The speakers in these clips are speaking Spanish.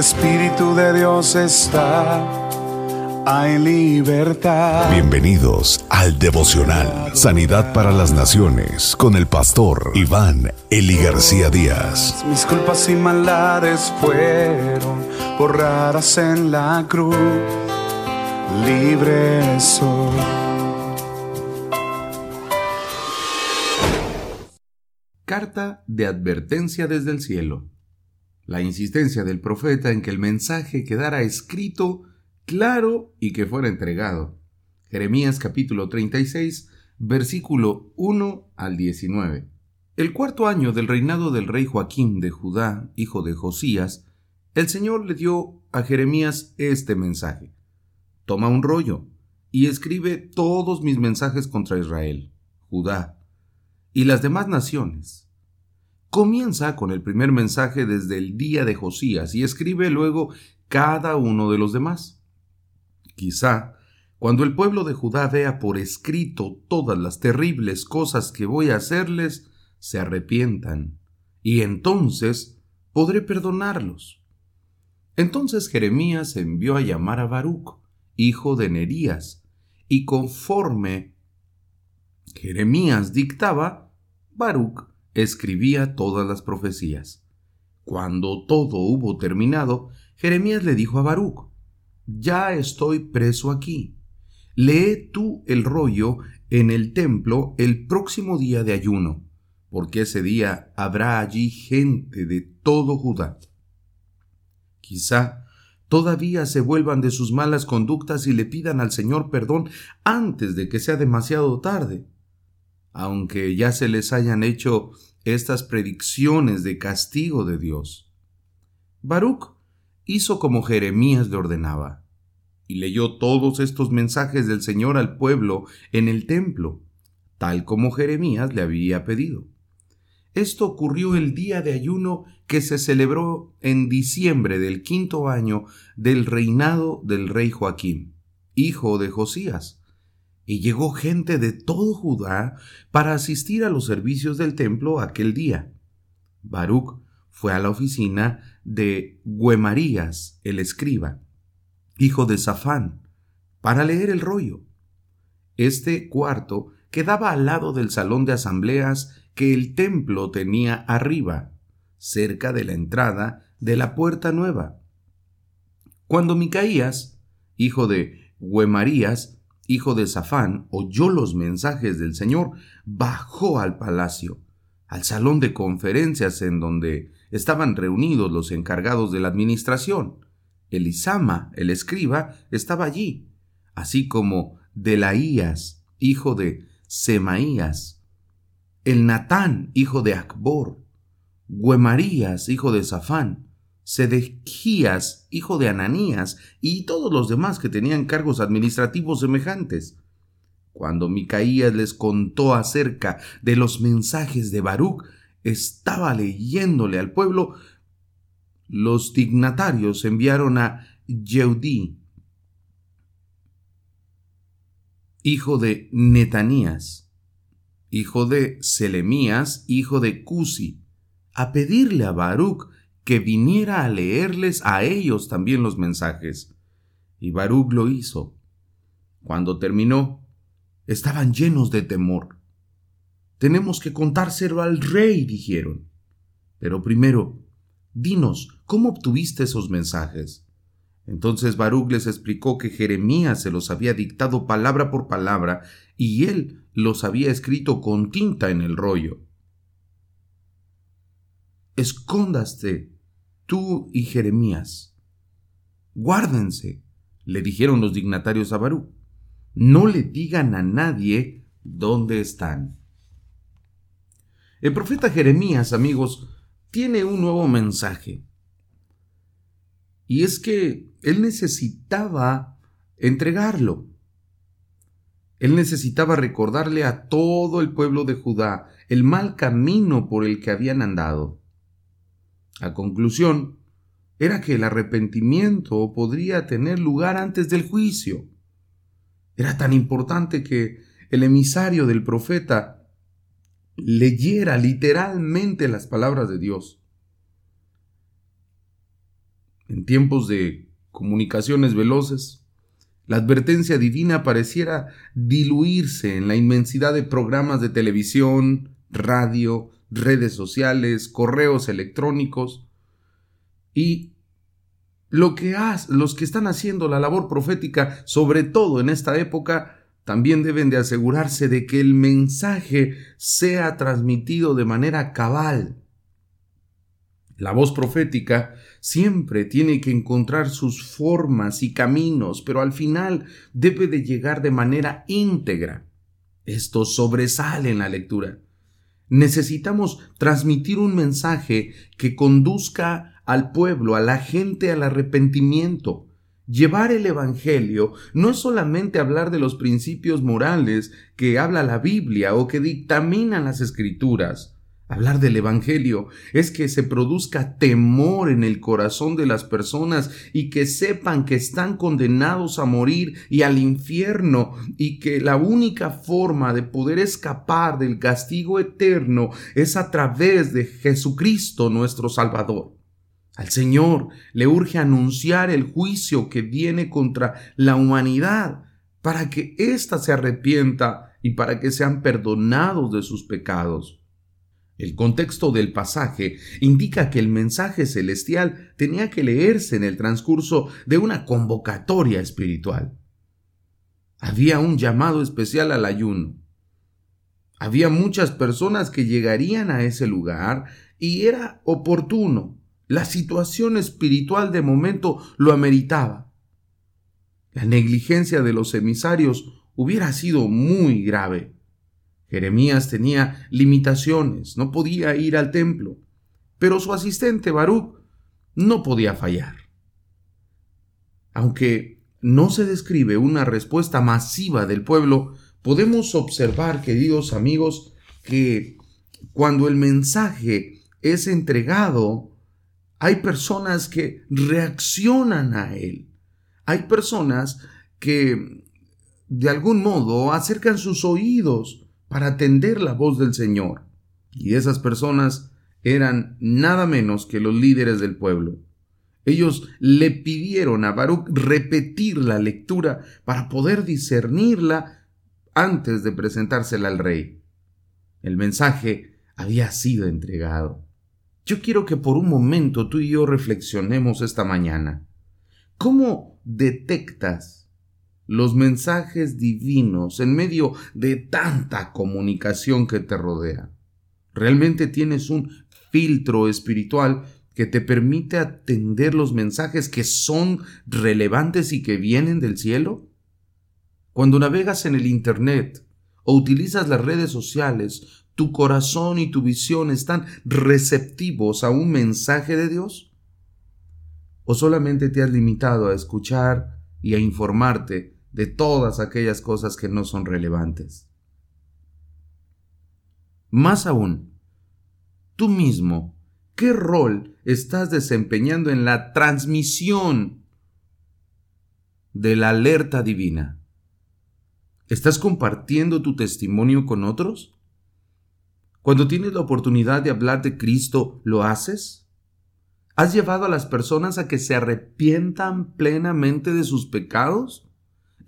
Espíritu de Dios está, hay libertad. Bienvenidos al devocional Sanidad para las Naciones con el pastor Iván Eli García Díaz. Mis culpas y maldades fueron borradas en la cruz, libre soy. Carta de advertencia desde el cielo. La insistencia del profeta en que el mensaje quedara escrito, claro y que fuera entregado. Jeremías capítulo 36, versículo 1 al 19. El cuarto año del reinado del rey Joaquín de Judá, hijo de Josías, el Señor le dio a Jeremías este mensaje. Toma un rollo y escribe todos mis mensajes contra Israel, Judá y las demás naciones. Comienza con el primer mensaje desde el día de Josías y escribe luego cada uno de los demás. Quizá, cuando el pueblo de Judá vea por escrito todas las terribles cosas que voy a hacerles, se arrepientan, y entonces podré perdonarlos. Entonces Jeremías envió a llamar a Baruch, hijo de Nerías, y conforme Jeremías dictaba, Baruch escribía todas las profecías. Cuando todo hubo terminado, Jeremías le dijo a Baruch, Ya estoy preso aquí. Lee tú el rollo en el templo el próximo día de ayuno, porque ese día habrá allí gente de todo Judá. Quizá todavía se vuelvan de sus malas conductas y le pidan al Señor perdón antes de que sea demasiado tarde aunque ya se les hayan hecho estas predicciones de castigo de Dios. Baruch hizo como Jeremías le ordenaba, y leyó todos estos mensajes del Señor al pueblo en el templo, tal como Jeremías le había pedido. Esto ocurrió el día de ayuno que se celebró en diciembre del quinto año del reinado del rey Joaquín, hijo de Josías y llegó gente de todo Judá para asistir a los servicios del templo aquel día. Baruch fue a la oficina de Guemarías, el escriba, hijo de Safán, para leer el rollo. Este cuarto quedaba al lado del salón de asambleas que el templo tenía arriba, cerca de la entrada de la puerta nueva. Cuando Micaías, hijo de Guemarías, hijo de Safán, oyó los mensajes del Señor, bajó al palacio, al salón de conferencias en donde estaban reunidos los encargados de la administración. Elisama, el escriba, estaba allí, así como Delaías, hijo de Semaías, el Natán, hijo de Acbor, Guemarías, hijo de Safán, Sedequías, hijo de Ananías, y todos los demás que tenían cargos administrativos semejantes. Cuando Micaías les contó acerca de los mensajes de Baruch, estaba leyéndole al pueblo, los dignatarios enviaron a Yeudí, hijo de Netanías, hijo de Selemías, hijo de Cusi, a pedirle a Baruch que viniera a leerles a ellos también los mensajes. Y Baruch lo hizo. Cuando terminó, estaban llenos de temor. Tenemos que contárselo al rey, dijeron. Pero primero, dinos, ¿cómo obtuviste esos mensajes? Entonces Baruch les explicó que Jeremías se los había dictado palabra por palabra y él los había escrito con tinta en el rollo. Escóndaste tú y Jeremías. Guárdense, le dijeron los dignatarios a Barú. No le digan a nadie dónde están. El profeta Jeremías, amigos, tiene un nuevo mensaje. Y es que él necesitaba entregarlo. Él necesitaba recordarle a todo el pueblo de Judá el mal camino por el que habían andado. La conclusión era que el arrepentimiento podría tener lugar antes del juicio. Era tan importante que el emisario del profeta leyera literalmente las palabras de Dios. En tiempos de comunicaciones veloces, la advertencia divina pareciera diluirse en la inmensidad de programas de televisión, radio, redes sociales, correos electrónicos y lo que los que están haciendo la labor profética, sobre todo en esta época, también deben de asegurarse de que el mensaje sea transmitido de manera cabal. La voz profética siempre tiene que encontrar sus formas y caminos, pero al final debe de llegar de manera íntegra. Esto sobresale en la lectura. Necesitamos transmitir un mensaje que conduzca al pueblo, a la gente al arrepentimiento. Llevar el Evangelio no es solamente hablar de los principios morales que habla la Biblia o que dictaminan las Escrituras. Hablar del Evangelio es que se produzca temor en el corazón de las personas y que sepan que están condenados a morir y al infierno y que la única forma de poder escapar del castigo eterno es a través de Jesucristo nuestro Salvador. Al Señor le urge anunciar el juicio que viene contra la humanidad para que ésta se arrepienta y para que sean perdonados de sus pecados. El contexto del pasaje indica que el mensaje celestial tenía que leerse en el transcurso de una convocatoria espiritual. Había un llamado especial al ayuno. Había muchas personas que llegarían a ese lugar y era oportuno. La situación espiritual de momento lo ameritaba. La negligencia de los emisarios hubiera sido muy grave. Jeremías tenía limitaciones, no podía ir al templo, pero su asistente Baruch no podía fallar. Aunque no se describe una respuesta masiva del pueblo, podemos observar, queridos amigos, que cuando el mensaje es entregado, hay personas que reaccionan a él. Hay personas que de algún modo acercan sus oídos para atender la voz del Señor. Y esas personas eran nada menos que los líderes del pueblo. Ellos le pidieron a Baruch repetir la lectura para poder discernirla antes de presentársela al rey. El mensaje había sido entregado. Yo quiero que por un momento tú y yo reflexionemos esta mañana. ¿Cómo detectas los mensajes divinos en medio de tanta comunicación que te rodea. ¿Realmente tienes un filtro espiritual que te permite atender los mensajes que son relevantes y que vienen del cielo? Cuando navegas en el Internet o utilizas las redes sociales, ¿tu corazón y tu visión están receptivos a un mensaje de Dios? ¿O solamente te has limitado a escuchar y a informarte de todas aquellas cosas que no son relevantes. Más aún, tú mismo, ¿qué rol estás desempeñando en la transmisión de la alerta divina? ¿Estás compartiendo tu testimonio con otros? Cuando tienes la oportunidad de hablar de Cristo, ¿lo haces? ¿Has llevado a las personas a que se arrepientan plenamente de sus pecados?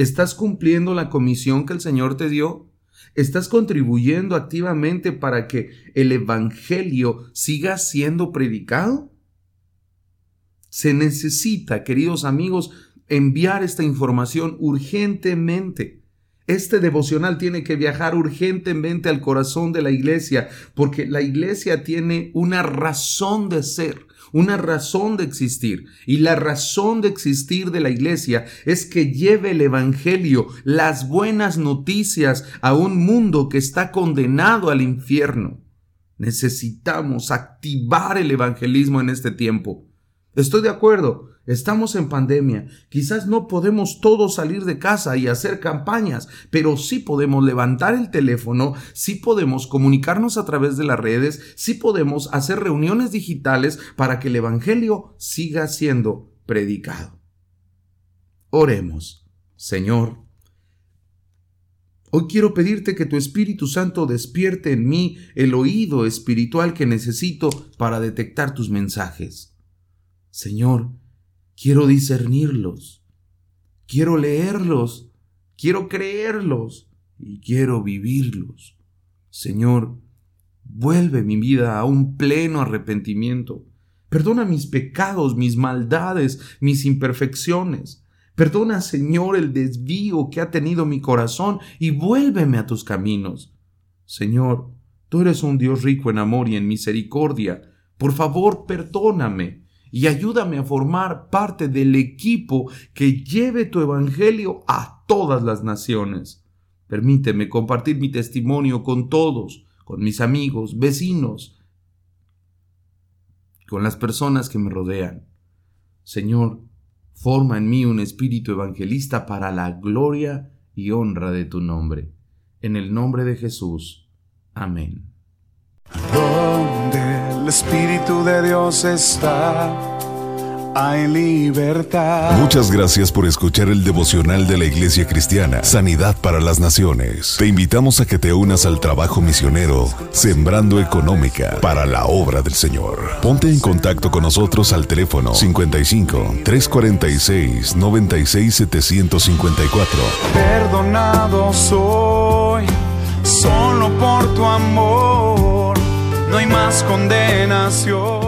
¿Estás cumpliendo la comisión que el Señor te dio? ¿Estás contribuyendo activamente para que el Evangelio siga siendo predicado? Se necesita, queridos amigos, enviar esta información urgentemente. Este devocional tiene que viajar urgentemente al corazón de la iglesia, porque la iglesia tiene una razón de ser una razón de existir. Y la razón de existir de la iglesia es que lleve el Evangelio, las buenas noticias a un mundo que está condenado al infierno. Necesitamos activar el evangelismo en este tiempo. Estoy de acuerdo, Estamos en pandemia. Quizás no podemos todos salir de casa y hacer campañas, pero sí podemos levantar el teléfono, sí podemos comunicarnos a través de las redes, sí podemos hacer reuniones digitales para que el Evangelio siga siendo predicado. Oremos. Señor, Hoy quiero pedirte que tu Espíritu Santo despierte en mí el oído espiritual que necesito para detectar tus mensajes. Señor, Quiero discernirlos. Quiero leerlos. Quiero creerlos. Y quiero vivirlos. Señor, vuelve mi vida a un pleno arrepentimiento. Perdona mis pecados, mis maldades, mis imperfecciones. Perdona, Señor, el desvío que ha tenido mi corazón y vuélveme a tus caminos. Señor, tú eres un Dios rico en amor y en misericordia. Por favor, perdóname y ayúdame a formar parte del equipo que lleve tu evangelio a todas las naciones. Permíteme compartir mi testimonio con todos, con mis amigos, vecinos, con las personas que me rodean. Señor, Forma en mí un espíritu evangelista para la gloria y honra de tu nombre. En el nombre de Jesús. Amén. Espíritu de Dios está hay libertad. Muchas gracias por escuchar el devocional de la Iglesia Cristiana, Sanidad para las Naciones. Te invitamos a que te unas al trabajo misionero, Sembrando Económica para la obra del Señor. Ponte en contacto con nosotros al teléfono 55 346 96 754. Perdonado soy, solo por tu amor, no hay más condenación.